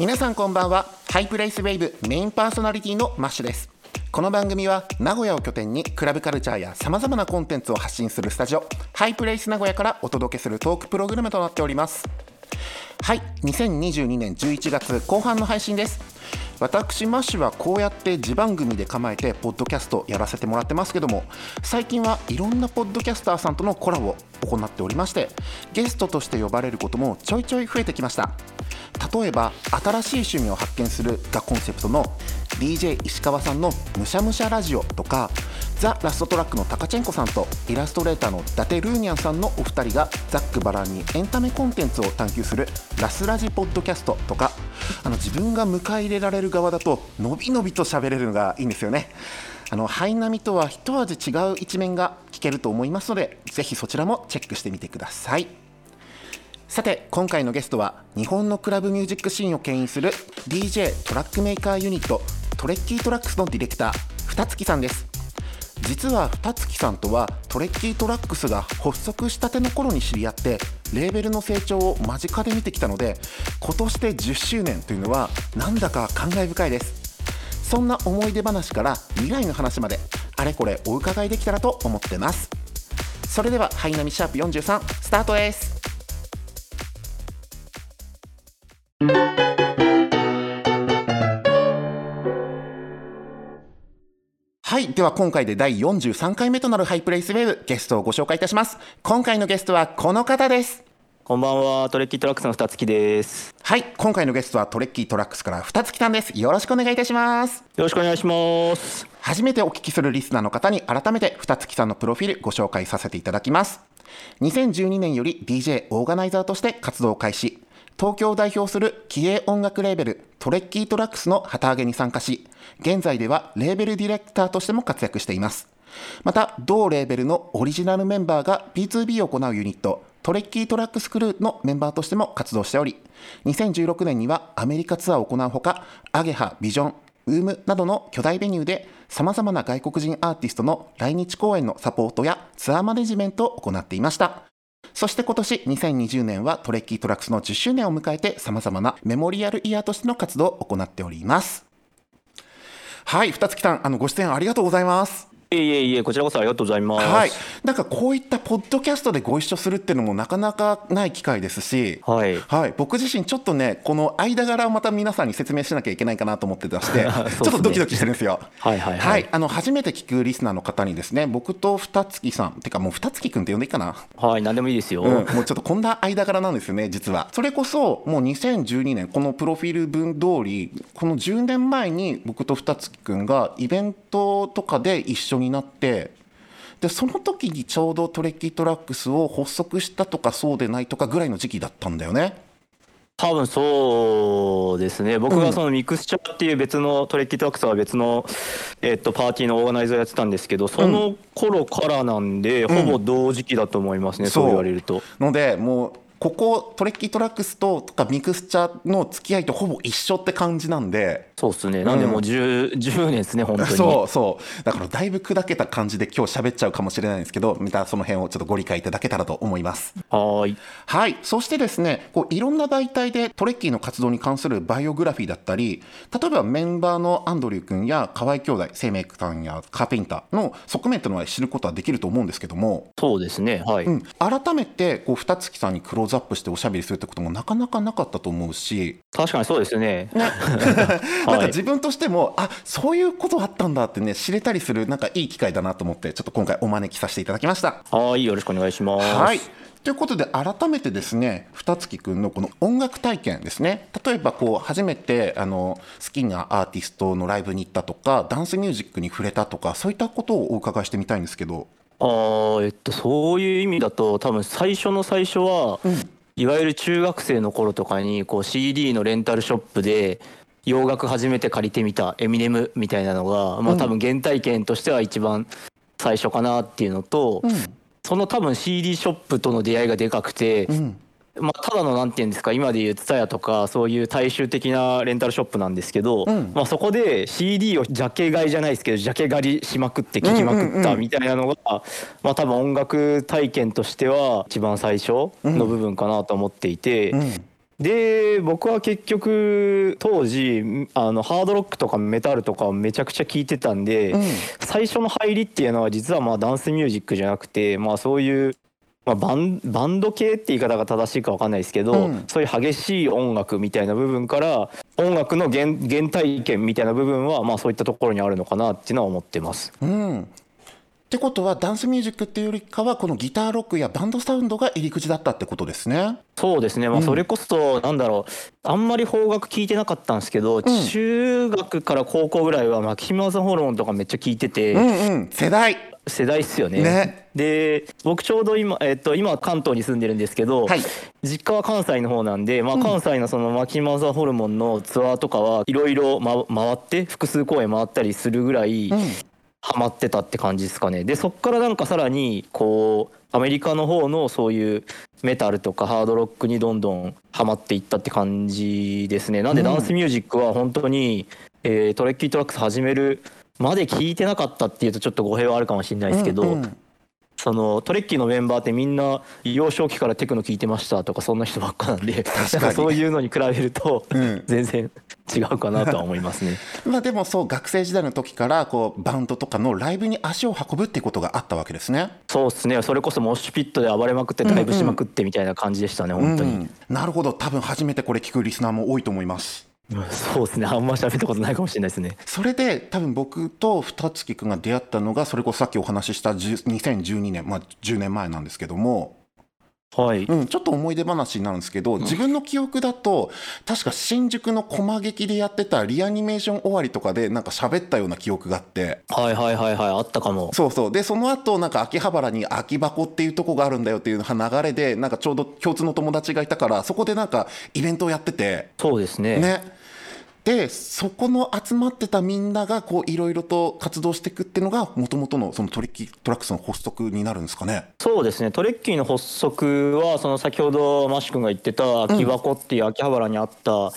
皆さんこんばんは。ハイプレイスウェイブメインパーソナリティのマッシュです。この番組は名古屋を拠点にクラブカルチャーやさまざまなコンテンツを発信するスタジオハイプレイス名古屋からお届けするトークプログラムとなっております。はい。2022年11月後半の配信です。私マッシュはこうやって自番組で構えてポッドキャストやらせてもらってますけども最近はいろんなポッドキャスターさんとのコラボを行っておりましてゲストとして呼ばれることもちょいちょい増えてきました。例えば新しい趣味を発見するがコンセプトの DJ 石川さんのむしゃむしゃラジオとかザ・ラストトラックのタカチェンコさんとイラストレーターの伊達ルーニャンさんのお二人がざっくばらんにエンタメコンテンツを探求するラスラジポッドキャストとかあの自分が迎え入れられる側だとのびのびと喋れるのがいいんですよね。あのハイナミとは一味違う一面が聞けると思いますのでぜひそちらもチェックしてみてください。さて今回のゲストは日本のクラブミュージックシーンを牽引する DJ トラックメーカーユニット TREKKIE TRAX のディレクター二月さんです。実は二月さんとは TREKKIE TRAX が発足したての頃に知り合ってレーベルの成長を間近で見てきたので今年で10周年というのはなんだか感慨深いです。そんな思い出話から未来の話まであれこれお伺いできたらと思ってます。それではハイナミシャープ43スタートです。では今回で第43回目となるハイプレイスウェーブゲストをご紹介いたします。今回のゲストはこの方です。こんばんは、 TREKKIE TRAX の二月です。はい。今回のゲストは TREKKIE TRAX から二月さんです。よろしくお願いいたします。よろしくお願いします。初めてお聞きするリスナーの方に改めて二月さんのプロフィールご紹介させていただきます。2012年より DJ オーガナイザーとして活動を開始。東京を代表する気鋭音楽レーベル TREKKIE TRAX の旗揚げに参加し、現在ではレーベルディレクターとしても活躍しています。また、同レーベルのオリジナルメンバーが B2B を行うユニット、 TREKKIE TRAX CREW のメンバーとしても活動しており、2016年にはアメリカツアーを行うほか、 ageHa、VISION、WOMB などの巨大ベニューで様々な外国人アーティストの来日公演のサポートやツアーマネジメントを行っていました。そして今年2020年はトレッキートラックスの10周年を迎えて様々なメモリアルイヤーとしての活動を行っております。はい、二月さん、あのご出演ありがとうございます。いえいえいえ、こちらこそありがとうございます。はい、なんかこういったポッドキャストでご一緒するっていうのもなかなかない機会ですし、はい。はい、僕自身ちょっとねこの間柄をまた皆さんに説明しなきゃいけないかなと思ってまして、ねちょっとドキドキしてるんですよ。はいはいはいあの初めて聞くリスナーの方にですね僕と二月さんてかもう二月くんって呼んでいいかな？はい、何でもいいですよ。うん、もうちょっとこんな間柄なんですよね実はそれこそもう2012年このプロフィール文通りこの10年前に僕と二月くんがイベントとかで一緒になってでその時にちょうど TREKKIE TRAX を発足したとかそうでないとかぐらいの時期だったんだよね。多分そうですね。僕がそのミクスチャーっていう別の TREKKIE TRAX は別の、えっと、パーティーのオーガナイザーやってたんですけど、その頃からなんで、ほぼ同時期だと思いますね、そう言われると。のでもうここ TREKKIE TRAX ととかミクスチャーの付き合いとほぼ一緒って感じなんで。そうですね。なんでもう 10, 10年ですね、本当に。そうそうだからだいぶ砕けた感じで今日喋っちゃうかもしれないんですけどまたその辺をちょっとご理解いただけたらと思いますはーい。はいそしてですねこういろんな媒体で TREKKIE の活動に関するバイオグラフィーだったり例えばメンバーの andrew 君や河合兄弟 Seimei さんや Carpainter の側面というのは知ることはできると思うんですけどもそうですね。はい。うん、改めてこう二月さんにクローズアップしておしゃべりするってこともなかなかなかったと思うし、確かにそうですよね。ね、なんか自分としてもあそういうことあったんだってね知れたりするなんかいい機会だなと思ってちょっと今回お招きさせていただきました。はーい、よろしくお願いします。はいということで改めてですね二月くんのこの音楽体験ですね例えばこう初めてあの好きなアーティストのライブに行ったとかダンスミュージックに触れたとかそういったことをお伺いしてみたいんですけど。あーえっとそういう意味だと多分最初の最初は、いわゆる中学生の頃とかにこう CD のレンタルショップで洋楽初めて借りてみたエミネムみたいなのが、まあ、多分原体験としては一番最初かなっていうのと、その多分 CD ショップとの出会いがでかくて、うん。まあ、ただのなんていうんですか今でいう TSUTAYA とかそういう大衆的なレンタルショップなんですけど、うん。まあ、そこで CD をジャケ買いじゃないですけどジャケ狩りしまくって聴きまくったみたいなのが、まあ、多分音楽体験としては一番最初の部分かなと思っていて、うんで僕は結局当時あのハードロックとかメタルとかめちゃくちゃ聴いてたんで、うん、最初の入りっていうのは実はまあダンスミュージックじゃなくてまあそういうまあ、バンバンド系って言い方が正しいか分かんないですけど、うん、そういう激しい音楽みたいな部分から音楽の原原体験みたいな部分はまあそういったところにあるのかなっていうのは思ってます。うんってことはダンスミュージックっていうよりかはこのギターロックやバンドサウンドが入り口だったってことですね。そうですね、まあ、それこそなんだろう、あんまり邦楽聞いてなかったんですけど、うん、中学から高校ぐらいはマキシマムザホルモンとかめっちゃ聞いてて、うんうん、世代。世代っすよね。ね。で僕ちょうど今、えっと、今関東に住んでるんですけど、はい、実家は関西の方なんで、まあ、関西のそのマキマザホルモンのツアーとかはいろいろ回って複数公演回ったりするぐらい、ハマってたって感じですかね。でそっからなんかさらにこうアメリカの方のそういうメタルとかハードロックにどんどんハマっていったって感じですね。なんでダンスミュージックは本当に、えー、 TREKKIE TRAX 始めるまで聞いてなかったっていうとちょっと語弊はあるかもしれないですけど、うんうんその TREKKIE のメンバーってみんな幼少期からテクノ聞いてましたとかそんな人ばっかなんでそういうのに比べると全然違うかなとは思いますね。ま あでもそう学生時代の時からこうバンドとかのライブに足を運ぶってことがあったわけですね。そうですねそれこそモッシュピットで暴れまくってライブしまくってみたいな感じでしたね、うんうん、本当に、うん、なるほど多分初めてこれ聞くリスナーも多いと思います。そうですねあんま喋ったことないかもしれないですねそれで多分僕と二月君が出会ったのがそれこそさっきお話しした2012年まあ10年前なんですけどもはいうん、ちょっと思い出話になるんですけど、自分の記憶だと、確か新宿の駒劇でやってたリアニメーション終わりとかで、なんか喋ったような記憶があって。はいはいはいはい、あったかも。そうそう。で、その後、なんか秋葉原に空き箱っていうとこがあるんだよっていう流れで、なんかちょうど共通の友達がいたから、そこでなんかイベントをやってて。そうですね。ね。でそこの集まってたみんながこういろいろと活動していくっていうのがもともとのその TREKKIE TRAX の発足になるんですかね？そうですね。 TREKKIE の発足はその先ほどマッシュ君が言ってた空き箱っていう秋葉原にあった、うん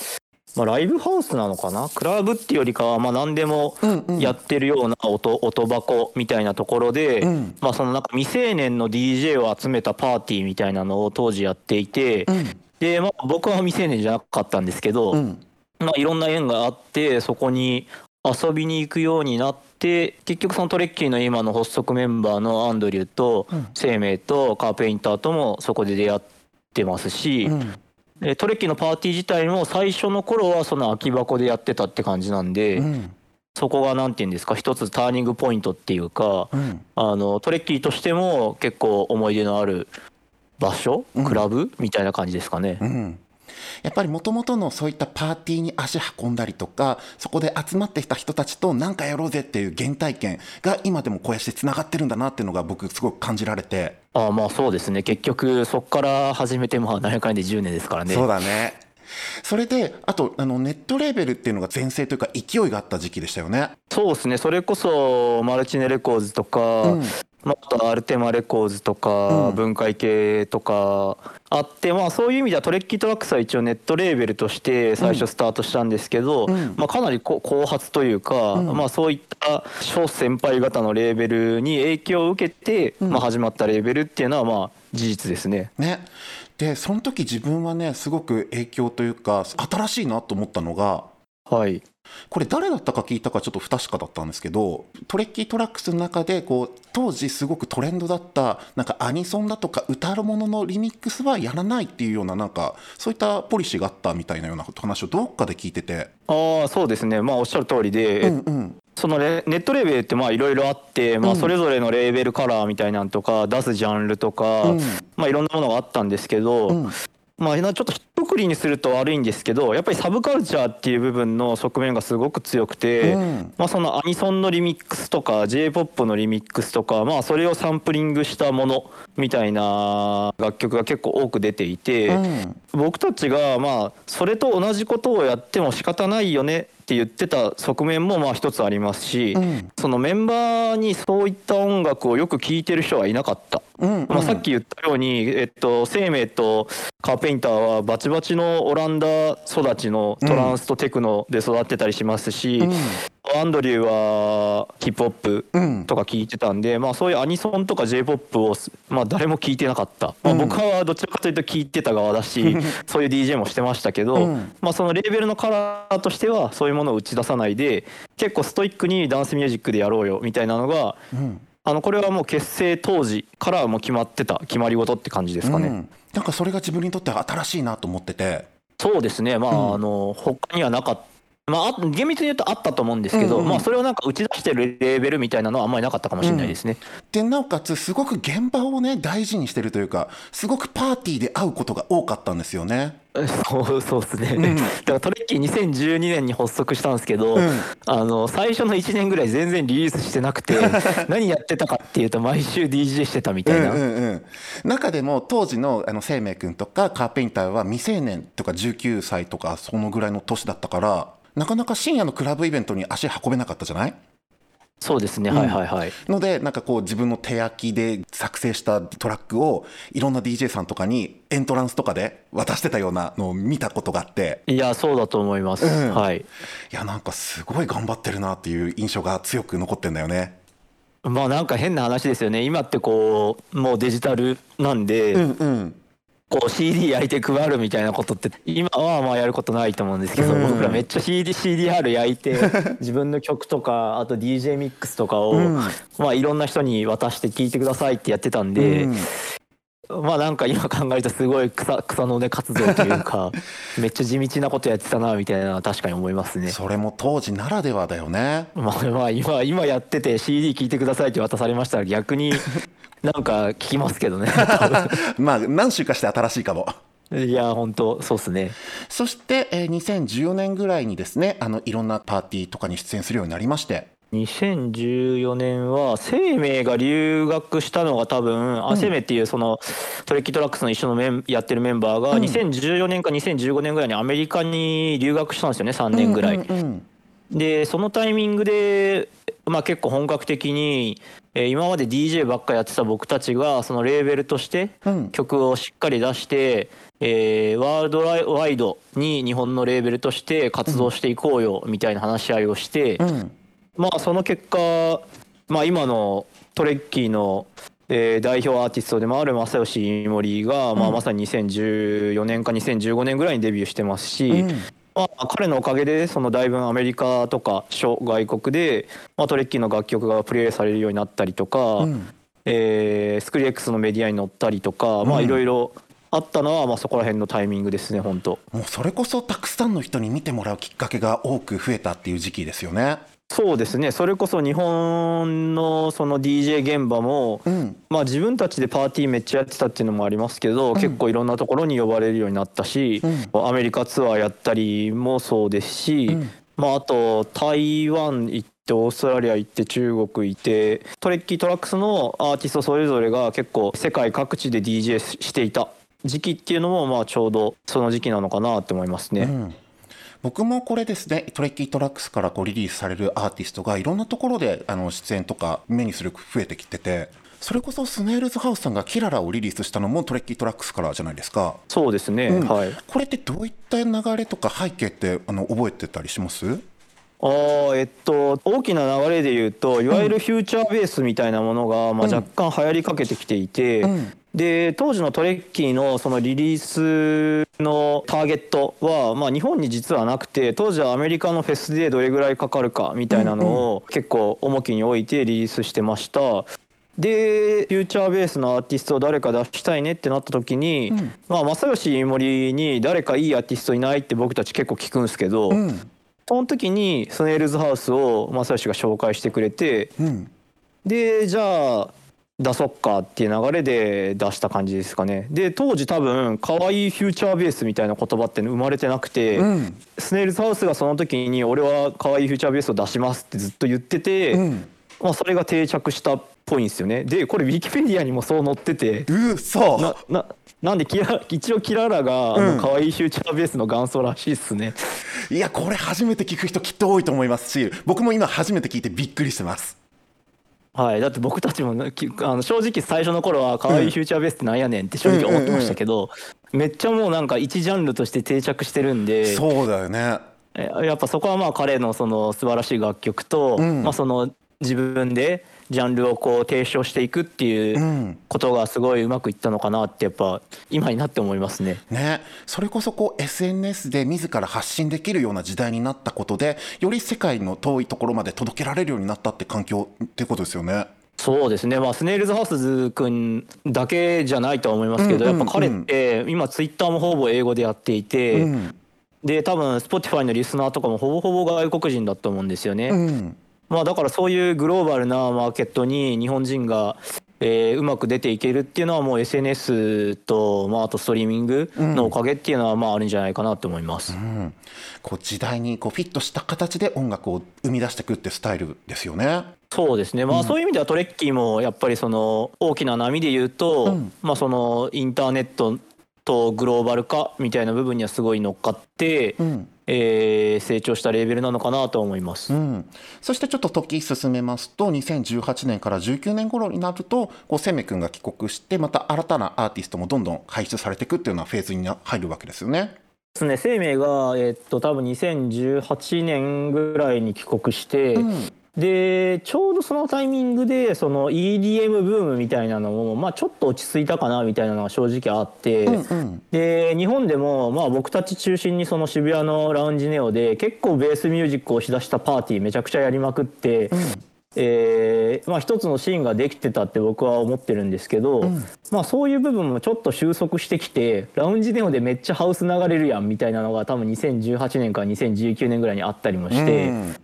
まあ、ライブハウスなのかな？クラブっていうよりかはまあ何でもやってるような音,、音箱みたいなところで、うん、まあ、そのなんか未成年の DJ を集めたパーティーみたいなのを当時やっていて、うん、で、まあ、僕は未成年じゃなかったんですけど、うんまあ、いろんな縁があってそこに遊びに行くようになって結局そのトレッキーの今の発足メンバーのアンドリューと生命とカーペインターともそこで出会ってますし、うん、トレッキーのパーティー自体も最初の頃はその空き箱でやってたって感じなんで、うん、そこが何て言うんですか一つターニングポイントっていうか、うん、あのトレッキーとしても結構思い出のある場所、クラブみたいな感じですかね。やっぱりもともとのそういったパーティーに足運んだりとかそこで集まってきた人たちと何かやろうぜっていう原体験が今でもこうやってつながってるんだなっていうのが僕すごく感じられて。ああまあそうですね。結局そこから始めてまあ何やかんやで10年ですからね。そうだね。それであとあのネットレーベルっていうのが全盛というか勢いがあった時期でしたよね。そうですね。それこそ Maltine Records とか、うんまあ、 ALTEMA Records とか、分解系とかあって、まあ、そういう意味では TREKKIE TRAX は一応ネットレーベルとして最初スタートしたんですけど、まあ、かなり後発というか、まあ、そういった小先輩方のレーベルに影響を受けて、まあ、始まったレーベルっていうのはまあ事実ですね。ね。でその時自分はねすごく影響というか新しいなと思ったのがはい。これ誰だったか聞いたかちょっと不確かだったんですけど TREKKIE TRAX の中でこう当時すごくトレンドだったなんかアニソンだとか歌うもののリミックスはやらないっていうようななんかそういったポリシーがあったみたいなような話をどっかで聞いてて。ああそうですね。まあおっしゃる通りで、うんうん、そのネットレーベルってまあいろいろあって、まあ、それぞれのレーベルカラーみたいなんとか出すジャンルとか、うん、まあ、いろんなものがあったんですけど、うん。まあ、ちょっとひとくりにすると悪いんですけどやっぱりサブカルチャーっていう部分の側面がすごく強くて、うん、まあ、そのアニソンのリミックスとか j p o p のリミックスとか、まあ、それをサンプリングしたものみたいな楽曲が結構多く出ていて、うん、僕たちがまあそれと同じことをやっても仕方ないよねって言ってた側面もまあ一つありますし、うん、そのメンバーにそういった音楽をよく聴いてる人はいなかった、うんうん、まあ、さっき言ったように、えっと、生命とカーペインターはバチバチのオランダ育ちのトランスとテクノで育ってたりしますし、うんアンドリューはヒップホップうん。とか聞いてたんで、まあそういうアニソンとか j p o p をまあ誰も聞いてなかった、まあ、うん。僕はどちらかというと聞いてた側だし、そういう DJ もしてましたけど、うん。まあそのレーベルのカラーとしてはそういうものを打ち出さないで結構ストイックにダンスミュージックでやろうよみたいなのがうん。あのこれはもう結成当時からもう決まってた決まり事って感じですかね。うん。なんかそれが自分にとっては新しいなと思ってて。そうですね、まあ、うん。あの他にはなかった、まあ、あ厳密に言うとあったと思うんですけど、うんうんまあ、それをなんか打ち出してるレーベルみたいなのはあんまりなかったかもしれないですね。でなおかつすごく現場をね大事にしてるというかすごくパーティーで会うことが多かったんですよね。そうそうですね、うん。だからトレッキー2012年に発足したんですけど、うん。あの最初の1年ぐらい全然リリースしてなくて 何やってたかっていうと毎週 DJ してたみたいな、うんうんうん、中でも当時のあの生命君とかカーペインターは未成年とか19歳とかそのぐらいの年だったからなかなか深夜のクラブイベントに足運べなかったじゃない？そうですね、うんはいはいはい。のでなんかこう自分の手焼きで作成したトラックをいろんな DJ さんとかにエントランスとかで渡してたようなのを見たことがあって。いやそうだと思います、うん。はい。いやなんかすごい頑張ってるなっていう印象が強く残ってんだよね。まあなんか変な話ですよね。今ってこうもうデジタルなんで、うんうんこう CD 焼いて配るみたいなことって今はまあやることないと思うんですけど、うん僕らめっちゃ CD CDR 焼いて 自分の曲とかあと DJ ミックスとかを、うんまあいろんな人に渡して聴いてくださいってやってたんで、うんまあなんか今考えるとすごい草草の根活動というか めっちゃ地道なことやってたなみたいな確かに思いますね。それも当時ならではだよね。まあまあ今今やってて CD 聴いてくださいって渡されましたら逆になんか聞きますけどね まあ何週かして新しいかも。いや本当そうっすね。そして、えー2014年ぐらいにですねあのいろんなパーティーとかに出演するようになりまして2014年は生命が留学したのが多分、あ生命っていうそのトレッキートラックスの一緒のメンやってるメンバーがうん2014年か2015年ぐらいにアメリカに留学したんですよね3年ぐらい。でそのタイミングで、まあ、結構本格的に、えー今まで DJ ばっかやってた僕たちがそのレーベルとしてうん。曲をしっかり出して、えーワールドワイドに日本のレーベルとして活動していこうよみたいな話し合いをして。うん。まあその結果、まあ、今のトレッキーの、えー代表アーティストでもある正義森が、まあ、まさに2014年か2015年ぐらいにデビューしてますし、うんまあ、彼のおかげでそのだいぶアメリカとか諸外国で、まあ、トレッキーの楽曲がプレイされるようになったりとか、うんえースクリエックスのメディアに載ったりとか、いろいろあったのは、まあ、そこら辺のタイミングですね本当。もうそれこそたくさんの人に見てもらうきっかけが多く増えたっていう時期ですよね。そうですね。それこそ日本のその DJ 現場も、うん。まあ自分たちでパーティーめっちゃやってたっていうのもありますけど、結構いろんなところに呼ばれるようになったし、アメリカツアーやったりもそうですし、うん。まああと台湾行ってオーストラリア行って中国行ってトレッキートラックスのアーティストそれぞれが結構世界各地で DJ していた時期っていうのもまあちょうどその時期なのかなって思いますね。うん僕もこれですね TREKKIE TRAX からこうリリースされるアーティストがいろんなところであの出演とか目にする増えてきててそれこそ Snail's House さんがキララをリリースしたのも TREKKIE TRAX からじゃないですか。そうですね、うん。はい。これってどういった流れとか背景ってあの覚えてたりします？あーえっと大きな流れで言うといわゆるフューチャ Bass みたいなものが、まあ、うん。若干流行りかけてきていて、うんで当時のトレッキーのそのリリースのターゲットは、まあ、日本に実はなくて当時はアメリカのフェスでどれぐらいかかるかみたいなのを結構重きに置いてリリースしてました。でフューチャーベースのアーティストを誰か出したいねってなった時に、うん。まあ、正義森に誰かいいアーティストいないって僕たち結構聞くんですけど、うん。その時にスネールズハウスを正義が紹介してくれてうん。でじゃあ出そっかっていう流れで出した感じですかね。で当時多分可愛いフューチャーベースみたいな言葉って生まれてなくて、うん。スネールズハウスがその時に俺は可愛いフューチャーベースを出しますってずっと言ってて、うん。まあ、それが定着したっぽいんですよね。でこれウィキペディアにもそう載っててうそなななんでキラ一応キララがあうん。の可愛いフューチャーベースの元祖らしいっすね。いやこれ初めて聞く人きっと多いと思いますし僕も今初めて聞いてびっくりしてますはい、だって僕たちもねきあの正直最初の頃は可愛いフューチャーベースってなんやねんって正直思ってましたけど、めっちゃもうなんか一ジャンルとして定着してるんでそうだよね。えやっぱそこはまあ彼のその素晴らしい楽曲と、うん。まあその自分でジャンルをこう提唱していくっていううんことがすごいうまくいったのかなってやっぱ今になって思いますね。ね、それこそこう SNS で自ら発信できるような時代になったことでより世界の遠いところまで届けられるようになったって環境ってことですよね。そうですね、まあ、スネイルズハウスズ君だけじゃないとは思いますけど、やっぱ彼って今ツイッターもほぼ英語でやっていて、うんで多分 Spotify のリスナーとかもほぼほぼ外国人だと思うんですよね。うんまあ、だからそういうグローバルなマーケットに日本人が、えーうまく出ていけるっていうのはもう SNS と、まあ、あとストリーミングのおかげっていうのはまああるんじゃないかなと思います。うん。こう時代にこうフィットした形で音楽を生み出していくってスタイルですよね。そうですね、まあ、そういう意味ではトレッキーもやっぱりその大きな波で言うと、うん。まあ、そのインターネットとグローバル化みたいな部分にはすごい乗っかって、うんえー成長したレーベルなのかなと思います。うん、そしてちょっと時進めますと2018年から19年頃になるとこうセメ君が帰国してまた新たなアーティストもどんどん輩出されていくっていうようなフェーズにな入るわけですよね。ですね生命が、えっと多分2018年ぐらいに帰国して、うんでちょうどそのタイミングでその EDM ブームみたいなのも、まあ、ちょっと落ち着いたかなみたいなのが正直あって、うんうん。で日本でも、まあ、僕たち中心にその渋谷のラウンジネオで結構ベースミュージックをしだしたパーティーめちゃくちゃやりまくって、えーまあ、一つのシーンができてたって僕は思ってるんですけど、まあ、そういう部分もちょっと収束してきてラウンジネオでめっちゃハウス流れるやんみたいなのが多分2018年から2019年ぐらいにあったりもして。うん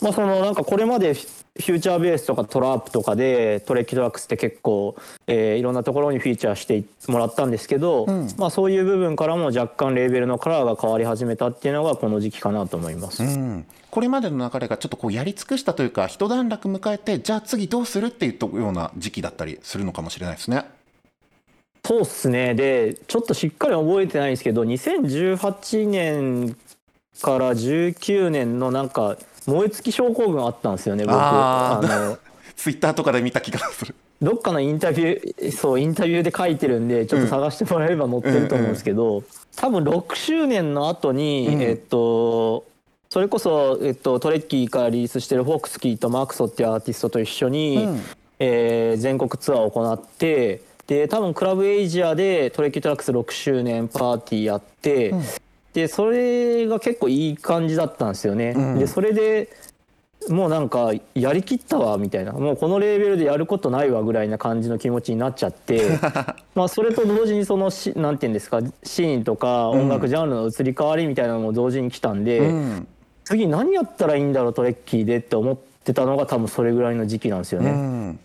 まあ、そのなんかこれまでフューチャーベースとかトラップとかでトレッキドラックスって結構、えーいろんなところにフィーチャーしてもらったんですけど、んまあ、そういう部分からも若干レーベルのカラーが変わり始めたっていうのがこの時期かなと思います。うんこれまでの流れがちょっとこうやり尽くしたというか一段落迎えてじゃあ次どうするっていうような時期だったりするのかもしれないですね。そうっすねでちょっとしっかり覚えてないんですけど2018年から19年のなんか燃え尽き症候群あったんですよね僕。あー。の ツイッターとかで見た気がする。どっかのインタビューそうインタビューで書いてるんでちょっと探してもらえれば載ってると思うんですけど、多分6周年の後に、うん。えっとそれこそ、えっと、トレッキーからリリースしてる Foxsky とマークソっていうアーティストと一緒に、うん。えー全国ツアーを行ってで多分 clubasia で TREKKIE TRAX 6周年パーティーやって、うんでそれが結構いい感じだったんですよね。うん。でそれでもうなんかやりきったわみたいな。もうこのレーベルでやることないわぐらいな感じの気持ちになっちゃって。まあそれと同時にそのしなんて言うんですかシーンとか音楽ジャンルの移り変わりみたいなのも同時に来たんで、うん。次何やったらいいんだろうトレッキーでって思ってたのが多分それぐらいの時期なんですようね。ん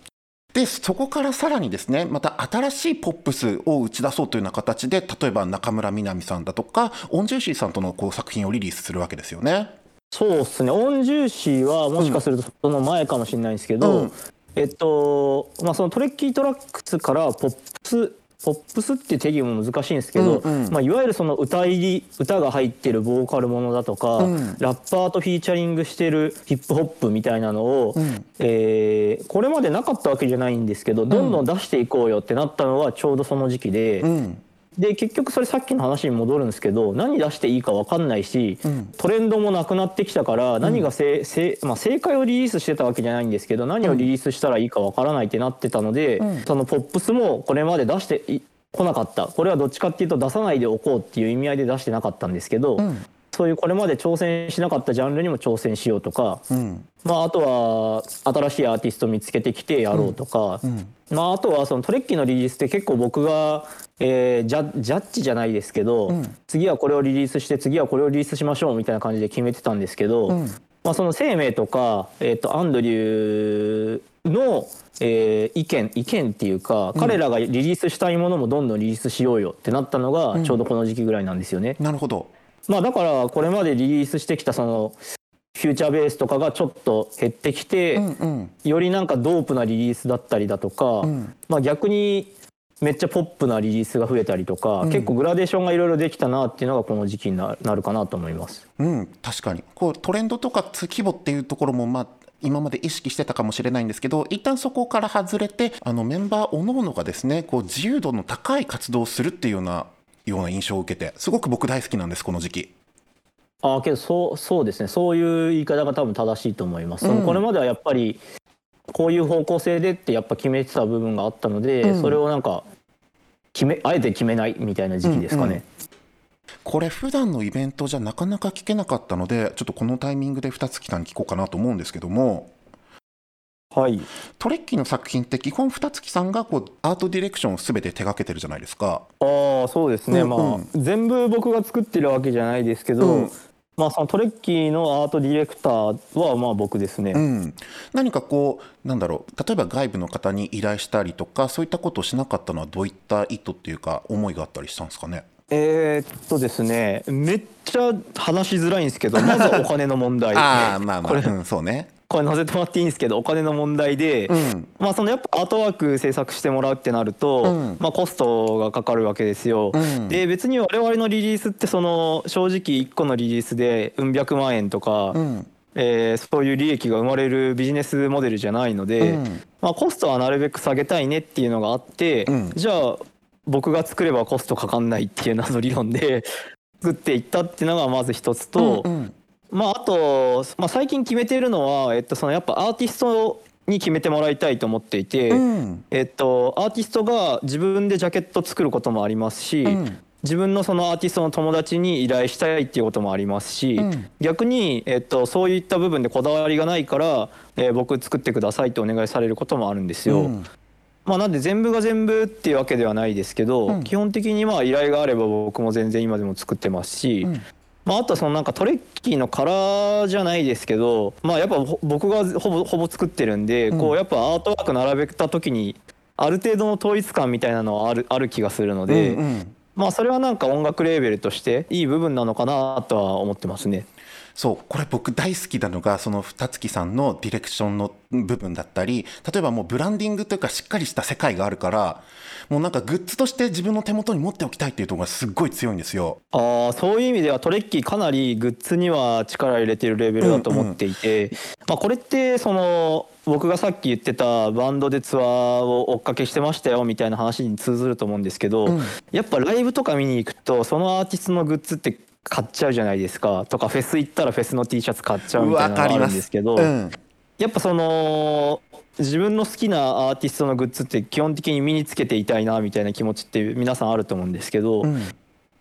でそこからさらにですねまた新しいポップスを打ち出そうというような形で例えばなかむらみなみさんだとか ONJUICY さんとのこう作品をリリースするわけですよね。そうっすね。 ONJUICY はもしかするとその前かもしれないんですけど、うん。えっとまあその TREKKIE TRAX からポップスポップスっていう定義も難しいんですけど、うんうん。まあ、いわゆるその歌入り歌が入ってるボーカルものだとか、うん。ラッパーとフィーチャリングしてるヒップホップみたいなのを、うん。えーこれまでなかったわけじゃないんですけどどんどん出していこうよってなったのはちょうどその時期で。うんで結局それさっきの話に戻るんですけど何出していいか分かんないし、ん。トレンドもなくなってきたから何がせ、せまあ、正解をリリースしてたわけじゃないんですけど何をリリースしたらいいか分からないってなってたので、うん。そのポップスもこれまで出してい来なかった。これはどっちかっていうと出さないでおこうっていう意味合いで出してなかったんですけど、うん。そういうこれまで挑戦しなかったジャンルにも挑戦しようとか、うん。まあ、あとは新しいアーティスト見つけてきてやろうとか、うん。まあ、あとはそのトレッキーのリリースって結構僕が、えージャジャッジじゃないですけど、うん。次はこれをリリースして次はこれをリリースしましょうみたいな感じで決めてたんですけど、うん。まあ、その生命とか、えー、とアンドリューの、えー意見意見っていうか、彼らがリリースしたいものもどんどんリリースしようよってなったのがちょうどこの時期ぐらいなんですよね。なるほど。まあ、だからこれまでリリースしてきたそのフューチャーベースとかがちょっと減ってきて、うんうん。よりなんかドープなリリースだったりだとか、ん。まあ、逆にめっちゃポップなリリースが増えたりとか、結構グラデーションがいろいろできたなっていうのがこの時期にななるかなと思います。うん、確かに。こうトレンドとか規模っていうところもまあ今まで意識してたかもしれないんですけど一旦そこから外れてあのメンバーおのおのがですねこう自由度の高い活動をするっていうようなような印象を受けてすごく僕大好きなんですこの時期。あけどそうそうですね。そういう言い方が多分正しいと思います、そのこれまではやっぱりこういう方向性でってやっぱ決めてた部分があったので、うん。それをなんか決めあえて決めないみたいな時期ですかね、これ普段のイベントじゃなかなか聞けなかったのでちょっとこのタイミングで二月さんに聞こうかなと思うんですけども。はい。トレッキーの作品って基本二月さんがこうアートディレクションを全て手掛けてるじゃないですか。ああそうですね、うんうん。まあ全部僕が作ってるわけじゃないですけど、うんまあそのトレッキーのアートディレクターはまあ僕ですね、うん、何かこうなんだろう例えば外部の方に依頼したりとかそういったことをしなかったのはどういった意図っていうか思いがあったりしたんですかね？えーっとですねめっちゃ話しづらいんですけどまずお金の問題 ああまあまあ、うん、そうね。これ載せてもらっていいんですけどお金の問題で、うん。まあそのやっぱアートワーク制作してもらうってなると、うん。まあコストがかかるわけですよ。うん。で別に我々のリリースってその正直1個のリリースでうん百万円とか、うん。えーそういう利益が生まれるビジネスモデルじゃないので、うん。まあ、コストはなるべく下げたいねっていうのがあって、うん。じゃあ僕が作ればコストかかんないっていう謎理論で 作っていったっていうのがまず一つと、うんうんまあ、あと、まあ、最近決めているのは、えっと、そのやっぱアーティストに決めてもらいたいと思っていて、うん。えっと、アーティストが自分でジャケット作ることもありますし、うん。自分のそのアーティストの友達に依頼したいっていうこともありますし、うん。逆に、えっと、そういった部分でこだわりがないから、えー僕作ってくださいってお願いされることもあるんですよ。うん。まあ、なんで全部が全部っていうわけではないですけど、うん。基本的にまあ依頼があれば僕も全然今でも作ってますし、うんまあ、あとはそのなんかトレッキーのカラーじゃないですけど、まあ、やっぱほ僕がほぼほぼ作ってるんで、うんこうやっぱアートワーク並べた時にある程度の統一感みたいなのはあるある気がするので、うんうんまあそれはなんか音楽レーベルとしていい部分なのかなとは思ってますね。そうこれ僕大好きなのがその二月さんのディレクションの部分だったり例えばもうブランディングというかしっかりした世界があるからもうなんかグッズとして自分の手元に持っておきたいっていうところがすっごい強いんですよ。ああそういう意味ではトレッキーかなりグッズには力入れてるレベルだと思っていて、まあ、これってその僕がさっき言ってたバンドでツアーを追っかけしてましたよみたいな話に通ずると思うんですけど、うんやっぱライブとか見に行くとそのアーティストのグッズって買っちゃうじゃないですかとかフェス行ったらフェスの T シャツ買っちゃうみたいなのがあるんですけど。うんやっぱその自分の好きなアーティストのグッズって基本的に身につけていたいなみたいな気持ちって皆さんあると思うんですけど、うん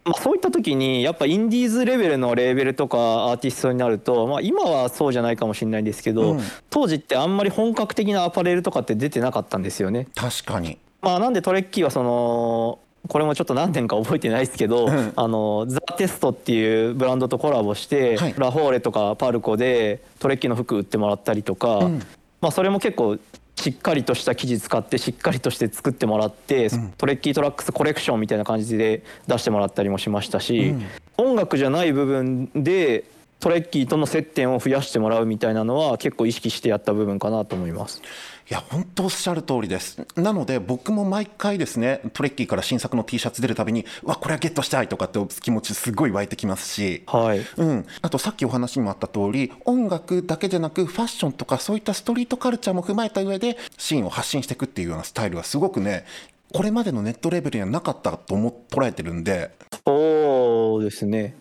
まあ、そういった時にやっぱインディーズレベルのレーベルとかアーティストになると、まあ、今はそうじゃないかもしれないんですけど、うん当時ってあんまり本格的なアパレルとかって出てなかったんですよね。確かに。まあ、なんでトレッキーはそのこれもちょっと何年か覚えてないですけど、うん。あのザ・テストっていうブランドとコラボして、はい。ラフォーレとかパルコでトレッキーの服売ってもらったりとか、うん。まあ、それも結構しっかりとした生地使ってしっかりとして作ってもらって、ん。トレッキートラックスコレクションみたいな感じで出してもらったりもしましたし、音楽じゃない部分でトレッキーとの接点を増やしてもらうみたいなのは結構意識してやった部分かなと思います。いや本当おっしゃる通りです。なので僕も毎回ですねトレッキーから新作の T シャツ出るたびにうわこれはゲットしたいとかって気持ちすごい湧いてきますし。はい、うん、あとさっきお話にもあった通り音楽だけじゃなくファッションとかそういったストリートカルチャーも踏まえた上でシーンを発信していくっていうようなスタイルはすごくねこれまでのネットレベルにはなかったと思捉えてるんで。そうですね。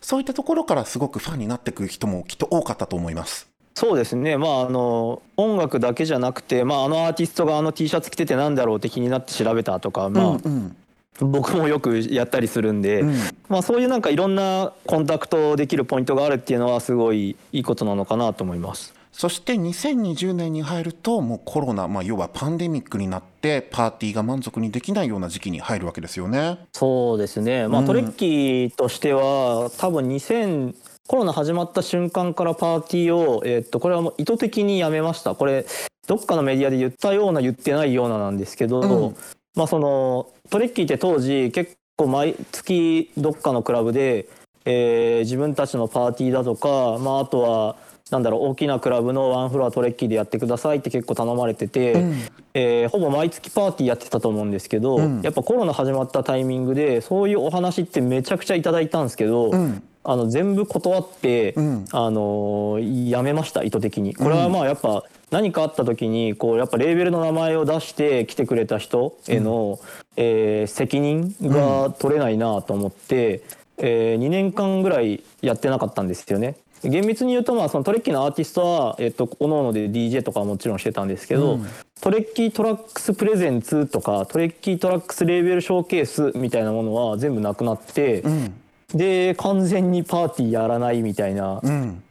そういったところからすごくファンになっていく人もきっと多かったと思います。そうですね。まああの音楽だけじゃなくて、まあ、あのアーティストがあの T シャツ着ててなんだろうって気になって調べたとか、まあうん僕もよくやったりするんで、うん。まあ、そういうなんかいろんなコンタクトできるポイントがあるっていうのはすごいいいことなのかなと思います。そして2020年に入るともうコロナ、まあ、要はパンデミックになってパーティーが満足にできないような時期に入るわけですよね。そうですね、まあうん。トレッキーとしては多分2000コロナ始まった瞬間からパーティーを、えっとこれはもう意図的にやめました。これどっかのメディアで言ったような言ってないようななんですけど、うん。まあそのトレッキーって当時結構毎月どっかのクラブで、えー自分たちのパーティーだとか、まあ、あとはなんだろう大きなクラブのワンフロアトレッキーでやってくださいって結構頼まれてて、うんえーほぼ毎月パーティーやってたと思うんですけど、うんやっぱコロナ始まったタイミングでそういうお話ってめちゃくちゃいただいたんですけど、うんあの全部断って、うんあのーやめました意図的に。これはまあやっぱ何かあった時にこうやっぱレーベルの名前を出して来てくれた人への、えー責任が取れないなと思って。えー、2年間ぐらいやってなかったんですよね。厳密に言うとまあそのトレッキーのアーティストは、えっと、各々で DJ とかはもちろんしてたんですけど、うん、 TREKKIE TRAX presents とか TREKKIE TRAX label showcase みたいなものは全部なくなって、うん、で完全にパーティーやらないみたいな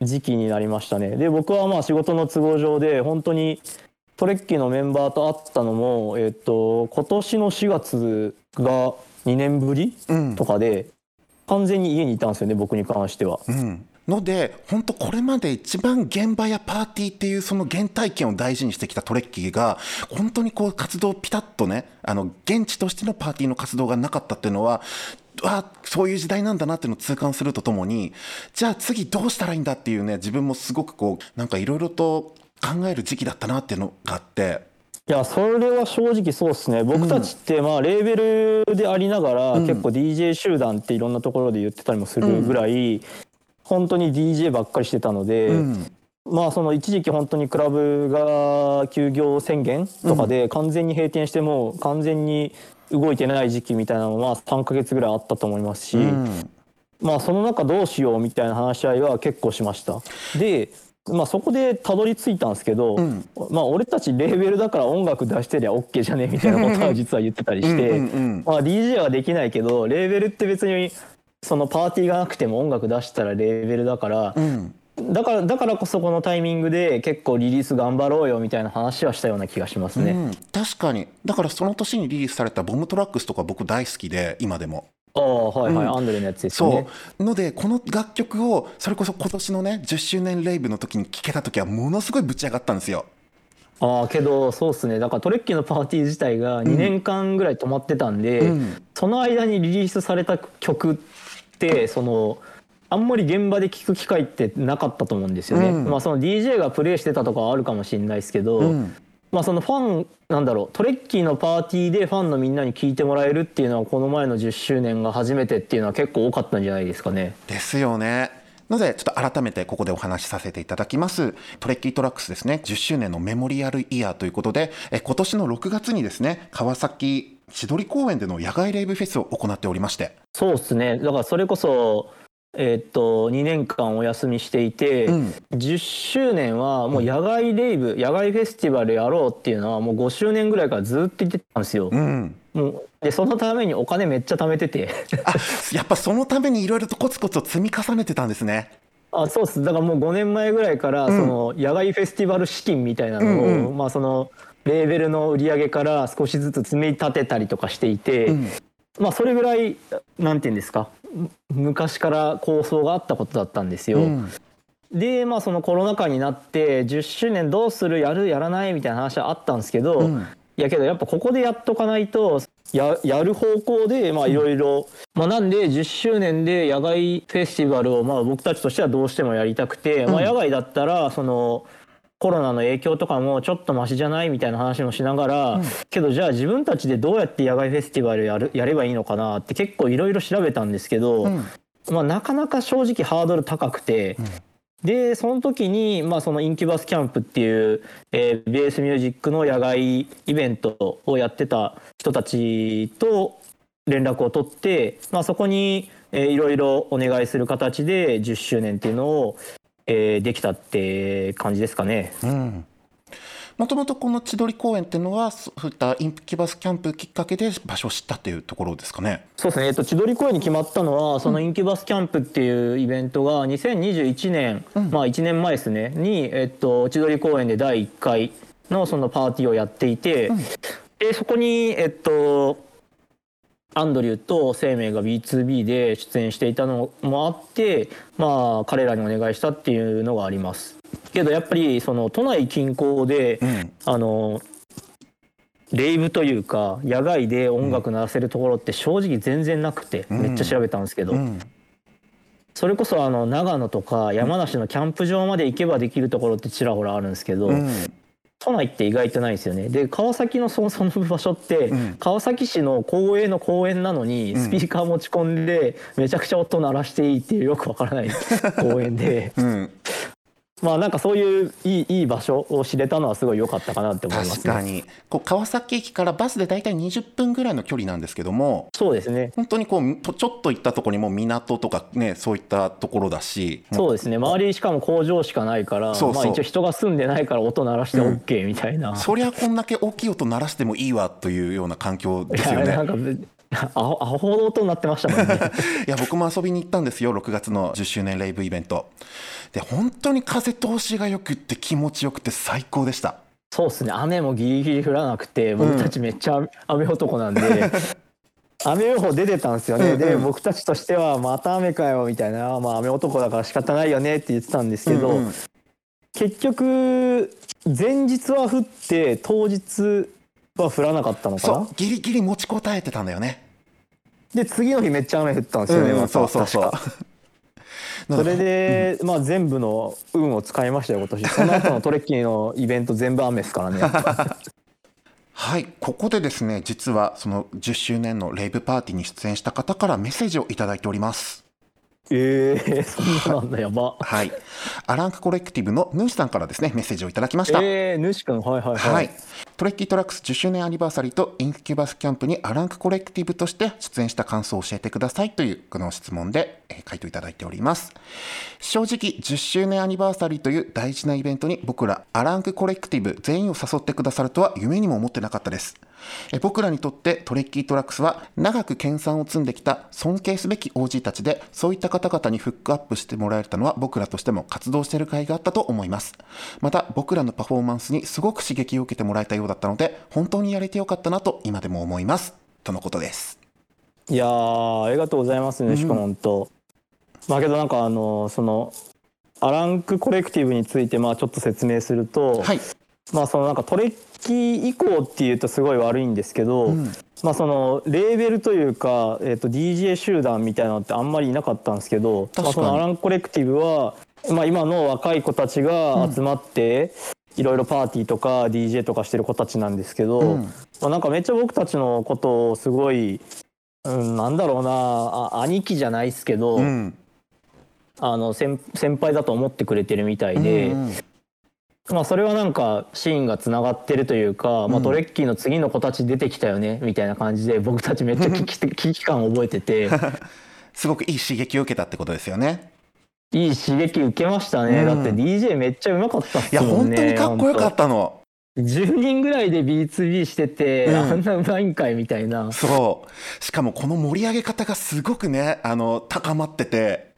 時期になりましたね。で僕はまあ仕事の都合上で本当にトレッキーのメンバーと会ったのも、えっと、今年の4月が2年ぶり、とかで完全に家にいたんですよね僕に関しては。うんので本当これまで一番現場やパーティーっていうその原体験を大事にしてきたトレッキーが本当にこう活動ピタッとねあの現地としてのパーティーの活動がなかったっていうのはあそういう時代なんだなっていうのを痛感するとともにじゃあ次どうしたらいいんだっていうね自分もすごくこうなんかいろいろと考える時期だったなっていうのがあって。いやそれは正直そうですね。僕たちってまあレーベルでありながら結構 DJ 集団っていろんなところで言ってたりもするぐらい本当に DJ ばっかりしてたので、まあその一時期本当にクラブが休業宣言とかで完全に閉店しても完全に動いてない時期みたいなのは3ヶ月ぐらいあったと思いますし、まあその中どうしようみたいな話し合いは結構しました。でまあ、そこでたどり着いたんですけど、うん、まあ、俺たちレーベルだから音楽出してりゃ OK じゃねみたいなことは実は言ってたりしてまあ DJ はできないけどレーベルって別にそのパーティーがなくても音楽出したらレーベルだから、うん、だからだからこそこのタイミングで結構リリース頑張ろうよみたいな話はしたような気がしますね、うん、確かに。だからその年にリリースされたボムトラックスとか僕大好きで今でも。ああはいはい、うん、アンドレのやつですね。そう。のでこの楽曲をそれこそ今年のね10周年レイブの時に聴けた時はものすごいぶち上がったんですよ。ああけどそうっすね。だからトレッキーのパーティー自体が2年間ぐらい止まってたんで、うん、その間にリリースされた曲ってそのあんまり現場で聴く機会ってなかったと思うんですよね。うん、まあその DJ がプレイしてたとかはあるかもしれないですけど、うん、まあそのファンなんだろうトレッキーのパーティーでファンのみんなに聞いてもらえるっていうのはこの前の10周年が初めてっていうのは結構多かったんじゃないですかね。ですよね。のでちょっと改めてここでお話しさせていただきます TREKKIE TRAX ですね10周年のメモリアルイヤーということでえ今年の6月にですね川崎千鳥公園での野外レイブフェスを行っておりまして。そうですね。だからそれこそえー、っと2年間お休みしていて、うん、10周年はもう野外レイブ、うん、野外フェスティバルやろうっていうのはもう5周年ぐらいからずっと言ってたんですよ。うん、もうでそのためにお金めっちゃ貯めてて。あやっぱそのためにいろいろとコツコツ積み重ねてたんですね。あそうっす。だからもう5年前ぐらいからその野外フェスティバル資金みたいなのを、うんうん、まあそのレーベルの売り上げから少しずつ積み立てたりとかしていて、うん、まあそれぐらいなんて言うんですか昔から構想があったことだったんですよ。うん、でまあそのコロナ禍になって10周年どうするやるやらないみたいな話はあったんですけど、うん、いやけどやっぱここでやっとかないとややる方向でまあいろいろまあなんで10周年で野外フェスティバルをまあ僕たちとしてはどうしてもやりたくて、まあ野外だったらその。コロナの影響とかもちょっとマシじゃないみたいな話もしながら、うん、けどじゃあ自分たちでどうやって野外フェスティバルやるやればいいのかなって結構いろいろ調べたんですけど、うん、まあ、なかなか正直ハードル高くて。うんでその時に、まあ、そのインキュバスキャンプっていう、えー、ベースミュージックの野外イベントをやってた人たちと連絡を取って、まあ、そこに、えー、いろいろお願いする形で10周年っていうのを、えー、できたって感じですかね。うんもともとこの千鳥公園っていうのはそういったインキバスキャンプきっかけで場所を知ったっていうところですかね。そうですね。えっと千鳥公園に決まったのはそのインキバスキャンプっていうイベントが2021年、うん、まあ1年前ですねにえっと千鳥公園で第1回のそのパーティーをやっていて、うん、でそこにえっとアンドリューと生命が B2B で出演していたのもあってまあ彼らにお願いしたっていうのがあります。けどやっぱりその都内近郊で、うん、あのレイブというか野外で音楽鳴らせるところって正直全然なくて、めっちゃ調べたんですけど、うん、それこそあの長野とか山梨のキャンプ場まで行けばできるところってちらほらあるんですけど、都内って意外とないですよね。で川崎のその その場所って、うん、川崎市の公営の公園なのにスピーカー持ち込んで、めちゃくちゃ音鳴らしていいっていうよくわからない公園で、うん、まあなんかそういういいいい場所を知れたのはすごい良かったかなって思います、ね、確かに。こう川崎駅からバスで大体20分ぐらいの距離なんですけどもそうですね。本当にこうとちょっと行ったところにも港とかねそういったところだしそうですね。周りしかも工場しかないからまあ、一応人が住んでないから音鳴らして OK みたいな、そりゃこんだけ大きい音鳴らしてもいいわというような環境ですよね。いやなんかアホアホの音になってましたもんね。いや僕も遊びに行ったんですよ。6月の10周年ライブイベントで本当に風通しがよくって気持ちよくて最高でした。そうですね。雨もギリギリ降らなくて僕たちめっちゃ雨男なんで、雨予報出てたんですよね、うんうん。で僕たちとしてはまた雨かよみたいな、まあ、雨男だから仕方ないよねって言ってたんですけど、うんうん。結局前日は降って当日は降らなかったのかそなう。ギリギリ持ちこたえてたんだよね。で次の日めっちゃ雨降ったんですよね、うんそうそうそうそれで、まあ、全部の運を使いましたよ今年。その後のトレッキーのイベント全部雨ですからねはいここでですね実はその10周年のレイブパーティーに出演した方からメッセージをいただいております。ええそんななんだやば。はい。アランクコレクティブのヌーシさんからですねメッセージをいただきました。ええー、ヌーシ君はいはいはい、はい、 TREKKIE TRAX 10周年アニバーサリーとインキュバスキャンプにアランクコレクティブとして出演した感想を教えてくださいというこの質問で、回答いただいております。正直10周年アニバーサリーという大事なイベントに僕らアランクコレクティブ全員を誘ってくださるとは夢にも思ってなかったです。えー僕らにとって TREKKIE TRAX は長く研鑽を積んできた尊敬すべき OG たちでそういった方々にフックアップしてもらえたのは僕らとしても活動している甲斐があったと思います。また僕らのパフォーマンスにすごく刺激を受けてもらえたようだったので本当にやれてよかったなと今でも思います。とのことです。いやーありがとうございますね、しかも本当まあけどなんかあのそのアランクコレクティブについてまあちょっと説明すると、はい。まあそのなんかトレッキー以降っていうとすごい悪いんですけど、うん。まあそのレーベルというか、えー、と DJ 集団みたいなのってあんまりいなかったんですけど、まあ、そのアランコレクティブは、まあ、今の若い子たちが集まって、いろいろパーティーとか DJ とかしてる子たちなんですけど、うん。まあ、なんかめっちゃ僕たちのことをすごい、うん、なんだろうなあ兄貴じゃないですけど、うん。あの先先輩だと思ってくれてるみたいで。うんまあそれはなんかシーンがつながってるというか、まあ、うん。トレッキーの次の子たち出てきたよねみたいな感じで僕たちめっちゃ 危機危機感を覚えてて。すごくいい刺激を受けたってことですよね。いい刺激受けましたね、うん。だって DJ めっちゃうまかったっいやすもんね本当にかっこよかったの。本当10人ぐらいで B2B してて、うん。あんなうまいんかいみたいな。そう。しかもこの盛り上げ方がすごくねあの高まってて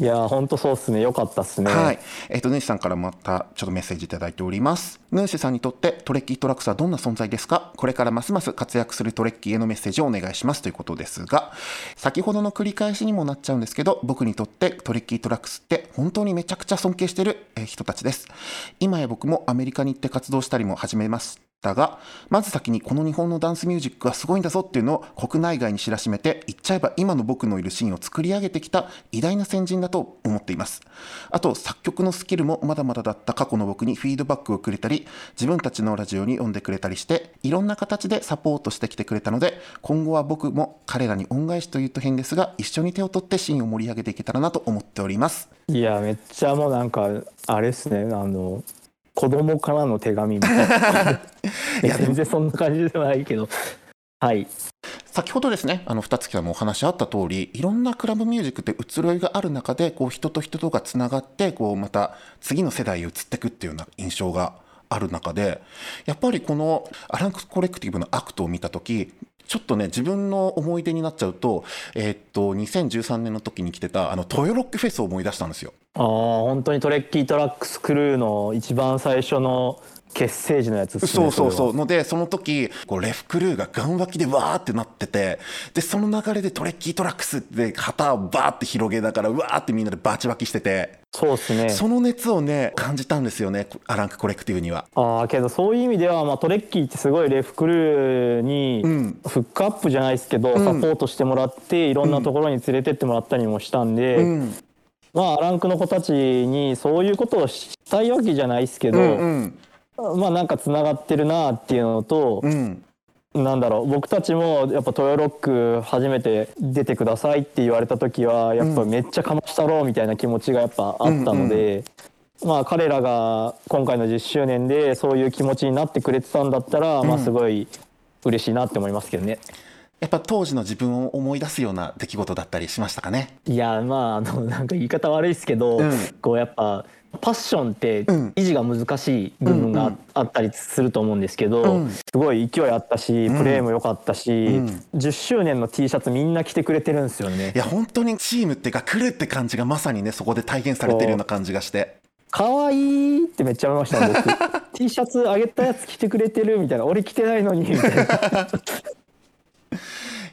いや本当そうっすねよかったっすね、はい。えっ、と、ヌーシさんからまたちょっとメッセージいただいております。ヌーシさんにとってトレッキートラックスはどんな存在ですか？これからますます活躍するトレッキーへのメッセージをお願いしますということですが、先ほどの繰り返しにもなっちゃうんですけど、僕にとってトレッキートラックスって本当にめちゃくちゃ尊敬してる人たちです。今や僕もアメリカに行って活動したりも始めましたが、まず先にこの日本のダンスミュージックはすごいんだぞっていうのを国内外に知らしめて、言っちゃえば今の僕のいるシーンを作り上げてきた偉大な先人だと思っています。あと、作曲のスキルもまだまだだった過去の僕にフィードバックをくれたり、自分たちのラジオに読んでくれたりして、いろんな形でサポートしてきてくれたので、今後は僕も彼らに恩返しというと変ですが、一緒に手を取ってシーンを盛り上げていけたらなと思っております。いやめっちゃもうなんかあれっすねあの子供からの手紙みたい。な いや全然そんな感じではないけど。はい。先ほどですねあの2月からもお話あった通りいろんなクラブミュージックって移ろいがある中でこう人と人とがつながってこうまた次の世代へ移っていくっていうような印象がある中でやっぱりこのアランクコレクティブのアクトを見た時ちょっとね自分の思い出になっちゃうと,、えーっと2013年の時に来てたあのトヨロックフェスを思い出したんですよ。ああ本当に TREKKIE TRAX クルーの一番最初の結成時のやつねそうそうそう。のでその時こうレフクルーがガン脇でわーってなっててでその流れでトレッキートラックスで旗をバーって広げながらうわーってみんなでバチバキしてて。そうっすね。その熱をね感じたんですよねアランクコレクティブには。ああけどそういう意味では、まあ、トレッキーってすごいレフクルーにうん。フックアップじゃないですけど、ん。サポートしてもらっていろんなところに連れてってもらったりもしたんで、うんまあアランクの子たちにそういうことをしたいわけじゃないですけど、うんまあなんかつながってるなっていうのとう、ん。なんだろう僕たちもやっぱトヨロック初めて出てくださいって言われた時はやっぱめっちゃかましたろうみたいな気持ちがやっぱあったので、まあ、彼らが今回の10周年でそういう気持ちになってくれてたんだったら、まあ、すごい嬉しいなって思いますけどね。やっぱ当時の自分を思い出すような出来事だったりしましたかね？いやまああのなんか言い方悪いですけど、うん、こうやっぱパッションって維持が難しい部分があったりすると思うんですけど、うん。うん、すごい勢いあったしプレーも良かったし、うん、10周年の T シャツみんな着てくれてるんですよね。いや本当にチームっていうか来るって感じがまさにねそこで体現されてるような感じがして。可愛いってめっちゃ思いました僕。T シャツあげたやつ着てくれてるみたいな。俺着てないのにみたいな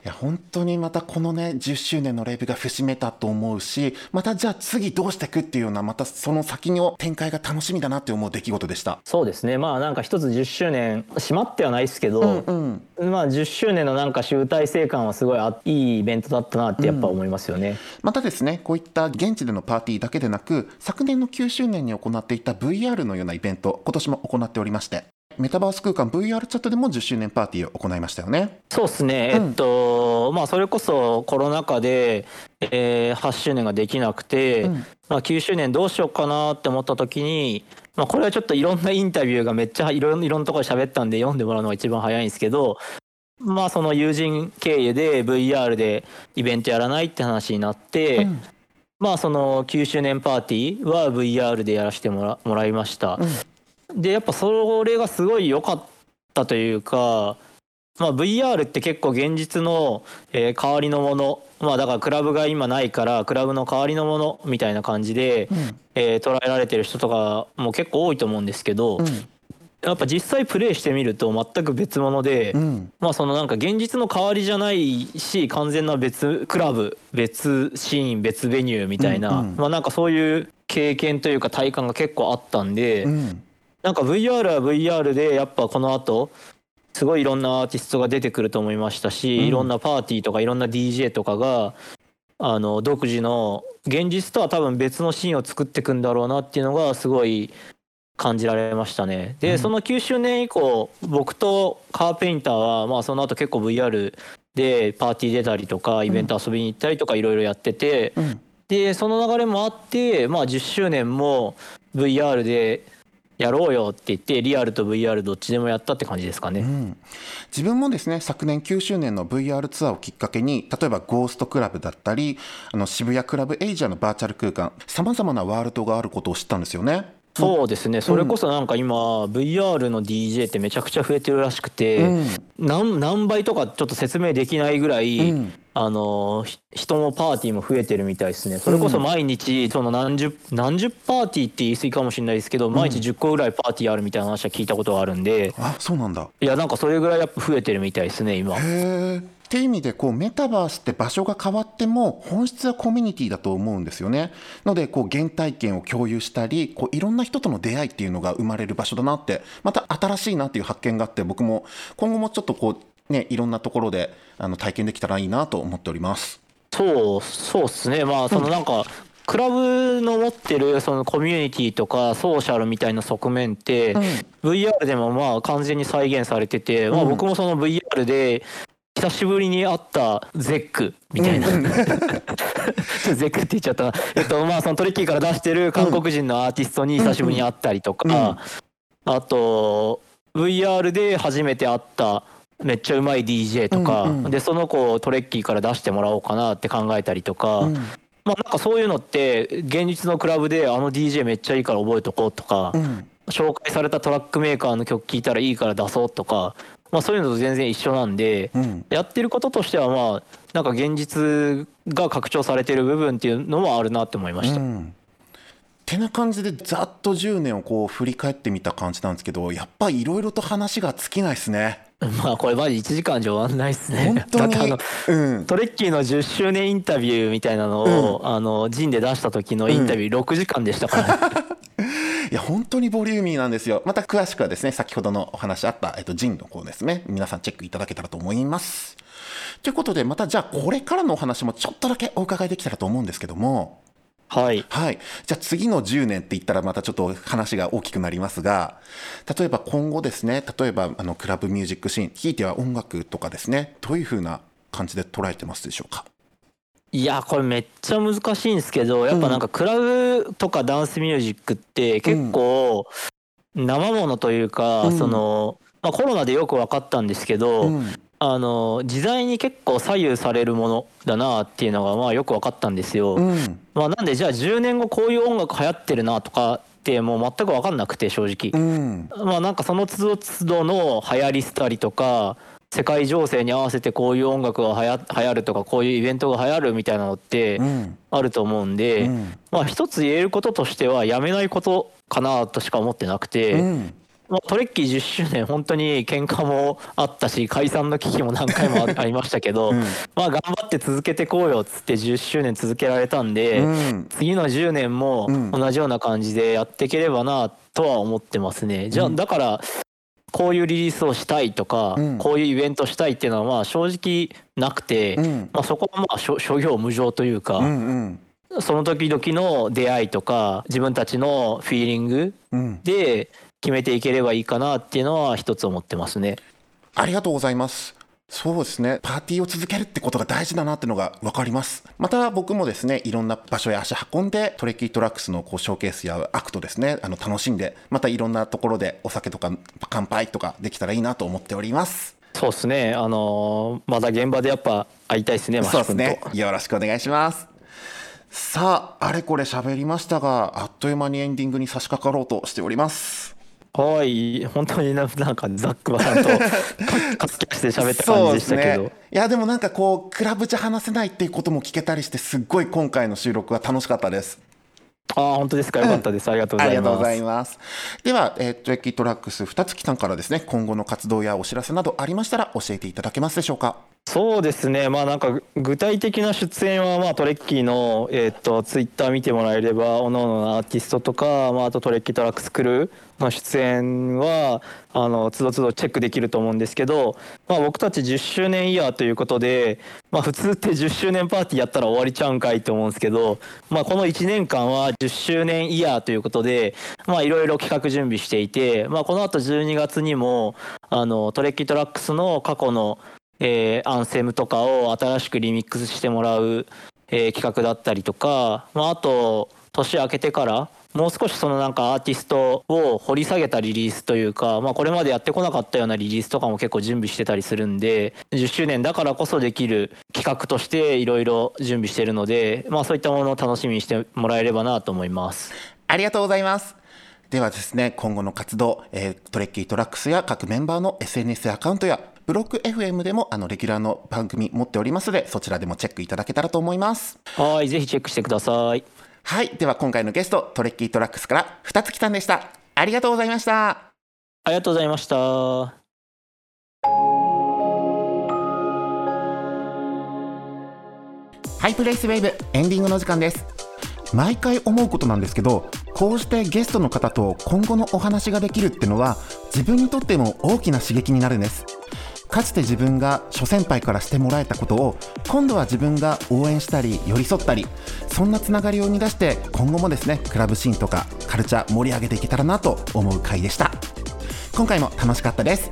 や本当にまたこのね10周年のレイブが節目だと思うしまたじゃあ次どうしていくっていうようなまたその先の展開が楽しみだなって思う出来事でした。そうですね。まあなんか一つ10周年閉まってはないですけど、うんうん、まあ10周年のなんか集大成感はすごいいいイベントだったなってやっぱ思いますよね、うん、またですねこういった現地でのパーティーだけでなく昨年の9周年に行っていた VR のようなイベント今年も行っておりましてメタバース空間 VR チャットでも10周年パーティーを行いましたよね。そうですね、うん、えっとまあそれこそコロナ禍で、えー、8周年ができなくて、うん、まあ、9周年どうしようかなって思った時に、まあ、これはちょっといろんなインタビューがめっちゃいろいろなところで喋ったんで読んでもらうのが一番早いんですけどまあその友人経由で VR でイベントやらないって話になって、うん、まあその9周年パーティーは VR でやらせてもらもらいました。でやっぱそれがすごい良かったというか、まあ、VR って結構現実の、えー、代わりのものまあだからクラブが今ないからクラブの代わりのものみたいな感じで、うん、えー、捉えられてる人とかも結構多いと思うんですけど、うん、やっぱ実際プレイしてみると全く別物で、うん、まあそのなんか現実の代わりじゃないし完全な別クラブ別シーン別ベニューみたいな、うんうん、まあなんかそういう経験というか体感が結構あったんで、うん、なんか VR は VR でやっぱこの後すごいいろんなアーティストが出てくると思いましたし、うん、いろんなパーティーとかいろんな DJ とかがあの独自の現実とは多分別のシーンを作っていくんだろうなっていうのがすごい感じられましたね。で、うん、その9周年以降僕とカーペインターはまあその後結構 VR でパーティー出たりとかイベント遊びに行ったりとかいろいろやってて、うん、でその流れもあってまあ10周年も VR でやろうよって言ってリアルと VR どっちでもやったって感じですかね、うん、自分もですね昨年9周年の VR ツアーをきっかけに例えばゴーストクラブだったりあの渋谷クラブエイジアのバーチャル空間さまざまなワールドがあることを知ったんですよね。そうですね。それこそなんか今 VR の DJ ってめちゃくちゃ増えてるらしくて、うん、何何倍とかちょっと説明できないぐらい、うん、あの人もパーティーも増えてるみたいですね。それこそ毎日その何十何十パーティーって言い過ぎかもしれないですけど、毎日10個ぐらいパーティーあるみたいな話は聞いたことがあるんで。あそうなんだ。いやなんかそれぐらいやっぱ増えてるみたいですね今。へえっていう意味でこうメタバースって場所が変わっても本質はコミュニティだと思うんですよね。のでこう原体験を共有したりこういろんな人との出会いっていうのが生まれる場所だなってまた新しいなっていう発見があって僕も今後もちょっとこうねいろんなところであの体験できたらいいなと思っております。そうそうっすね。まあそのなんか、うんクラブの持ってるそのコミュニティとかソーシャルみたいな側面って、うん、VR でもまあ完全に再現されてて、まあ、僕もその VR で久しぶりに会ったゼックみたいな、うん、ゼックって言っちゃった。えっとまあそのトリッキーから出してる韓国人のアーティストに久しぶりに会ったりとか、あと VR で初めて会っためっちゃうまい DJ とか、うんうん、でその子をトレッキーから出してもらおうかなって考えたりとか、うん、まあなんかそういうのって現実のクラブであの DJ めっちゃいいから覚えとこうとか、うん、紹介されたトラックメーカーの曲聴いたらいいから出そうとかまあ、そういうのと全然一緒なんで、うん、やってることとしてはまあなんか現実が拡張されてる部分っていうのもあるなって思いました。うん。てな感じでざっと10年をこう振り返ってみた感じなんですけどやっぱいろいろと話が尽きないですね。まあこれマジ1時間じゃ終わんないっすね。本当にあの、うん、トレッキーの10周年インタビューみたいなのを、うん、あのジンで出した時のインタビュー6時間でしたから、いや本当にボリューミーなんですよ。また詳しくはですね先ほどのお話あった、えっと、ジンの方ですね。皆さんチェックいただけたらと思います。ということでまたじゃあこれからのお話もちょっとだけお伺いできたらと思うんですけどもはい、はい、じゃあ次の10年って言ったらまたちょっと話が大きくなりますが例えば今後ですね例えばあのクラブミュージックシーンひいては音楽とかですねどういうふうな感じで捉えてますでしょうか？いいやこれめっちゃ難しいんですけどやっぱなんかクラブとかダンスミュージックって結構生ものというか、うん。その、まあ、コロナでよく分かったんですけど、うんあの時代に結構左右されるものだなっていうのがまあよく分かったんですよ。うん。まあ、なんでじゃあ10年後こういう音楽流行ってるなとかってもう全く分かんなくて正直。うん。まあなんかその都度都度の流行りしたりとか世界情勢に合わせてこういう音楽が流行流行るとかこういうイベントが流行るみたいなのってうん。あると思うんで、うん。まあ一つ言えることとしてはやめないことかなとしか思ってなくて、うんまあ、トレッキー10周年本当に喧嘩もあったし解散の危機も何回もあありましたけど、うん。まあ頑張って続けてこうよっつって10周年続けられたんで、うん。次の10年もうん。同じような感じでやっていければなとは思ってますね。じゃあうん。だからこういうリリースをしたいとか、うん。こういうイベントしたいっていうのはまあ正直なくて、うん。まあ、そこはまあ諸諸行無常というか、うん。その時々の出会いとか自分たちのフィーリングうん。で決めていければいいかなっていうのは一つ思ってますね。ありがとうございます。そうですね。パーティーを続けるってことが大事だなってのが分かります。また僕もですね、いろんな場所へ足運んで、 TREKKIE TRAX のこうショーケースやアクトですね、あの楽しんで、またいろんなところでお酒とか乾杯とかできたらいいなと思っております。そうですね。あのーまだ現場でやっぱ会いたいですね、マそうシ君と。ですね。よろしくお願いします。さあ、あれこれ喋りましたが、あっという間にエンディングに差し掛かろうとしております。はい、本当にななんかザックバランとかかすきして喋った感じでしたけど。ね、いやでもなんかこうクラブじゃ話せないっていうことも聞けたりしてすっごい今回の収録は楽しかったですああ、本当ですか？よかったです。ありがとうございます。ありがとうございますでは、えー、 TREKKIE TRAX futatsuki さんからですね今後の活動やお知らせなどありましたら教えていただけますでしょうか？そうですね、まあなんか具体的な出演は、まあ、 TREKKIE の、えー、とツイッター見てもらえれば、おのおのアーティストとか、まあ、あと TREKKIE TRAX CREWの出演は、あのつどつどチェックできると思うんですけど、まあ、僕たち10周年イヤーということで、まあ、普通って10周年パーティーやったら終わりちゃうんかいと思うんですけど、まあ、この1年間は10周年イヤーということで、いろいろ企画準備していて、まあ、この後12月にもあの TREKKIE TRAX の過去のえーアンセムとかを新しくリミックスしてもらう、えー企画だったりとか、まあ、あと年明けてからもう少しそのなんかアーティストを掘り下げたリリースというか、まあ、これまでやってこなかったようなリリースとかも結構準備してたりするんで10周年だからこそできる企画としていろいろ準備してるので、まあ、そういったものを楽しみにしてもらえればなと思います。ありがとうございますではですね今後の活動、えー TREKKIE TRAX や各メンバーの SNS アカウントやブロック FM でもあのレギュラーの番組持っておりますのでそちらでもチェックいただけたらと思います。はいぜひチェックしてください。はいでは今回のゲストトレッキートラックスから二月さんでした。ありがとうございました。ありがとうございました。ハイプレイスウェーブエンディングの時間です。毎回思うことなんですけどこうしてゲストの方と今後のお話ができるってのは自分にとっても大きな刺激になるんですかつて自分が諸先輩からしてもらえたことを今度は自分が応援したり寄り添ったりそんなつながりを生み出して今後もですねクラブシーンとかカルチャー盛り上げていけたらなと思う回でした。今回も楽しかったです。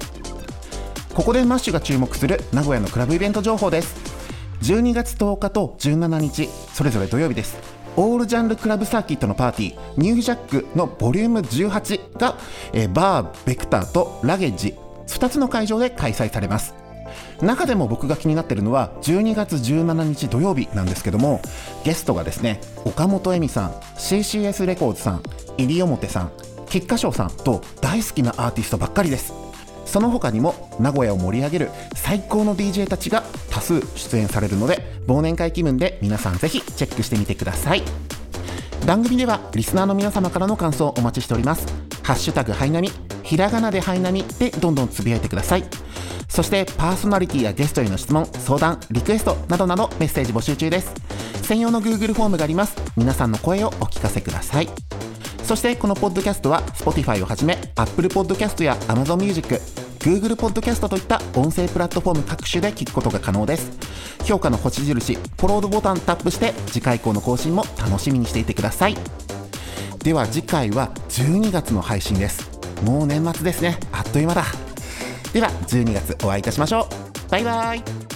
ここでマッシュが注目する名古屋のクラブイベント情報です。12月10日と17日それぞれ土曜日です。オールジャンルクラブサーキットのパーティーニュージャックのボリューム18が、えーバーベクターとラゲッジ2つの会場で開催されます。中でも僕が気になってるのは12月17日土曜日なんですけどもゲストがですね岡本恵美さん CCS レコーズさん西表さん菊花賞さんと大好きなアーティストばっかりです。その他にも名古屋を盛り上げる最高の DJ たちが多数出演されるので忘年会気分で皆さんぜひチェックしてみてください。番組ではリスナーの皆様からの感想をお待ちしております。ハッシュタグハイナミひらがなでハイナミでどんどんつぶやいてください。そしてパーソナリティやゲストへの質問相談リクエストなどなどメッセージ募集中です。専用の Google フォームがあります。皆さんの声をお聞かせください。そしてこのポッドキャストは Spotify をはじめ Apple Podcast や Amazon Music Google Podcast といった音声プラットフォーム各種で聞くことが可能です。評価の星印フォロードボタンタップして次回以降の更新も楽しみにしていてください。では次回は12月の配信です。もう年末ですね。あっという間だ。では12月お会いいたしましょう。バイバイ。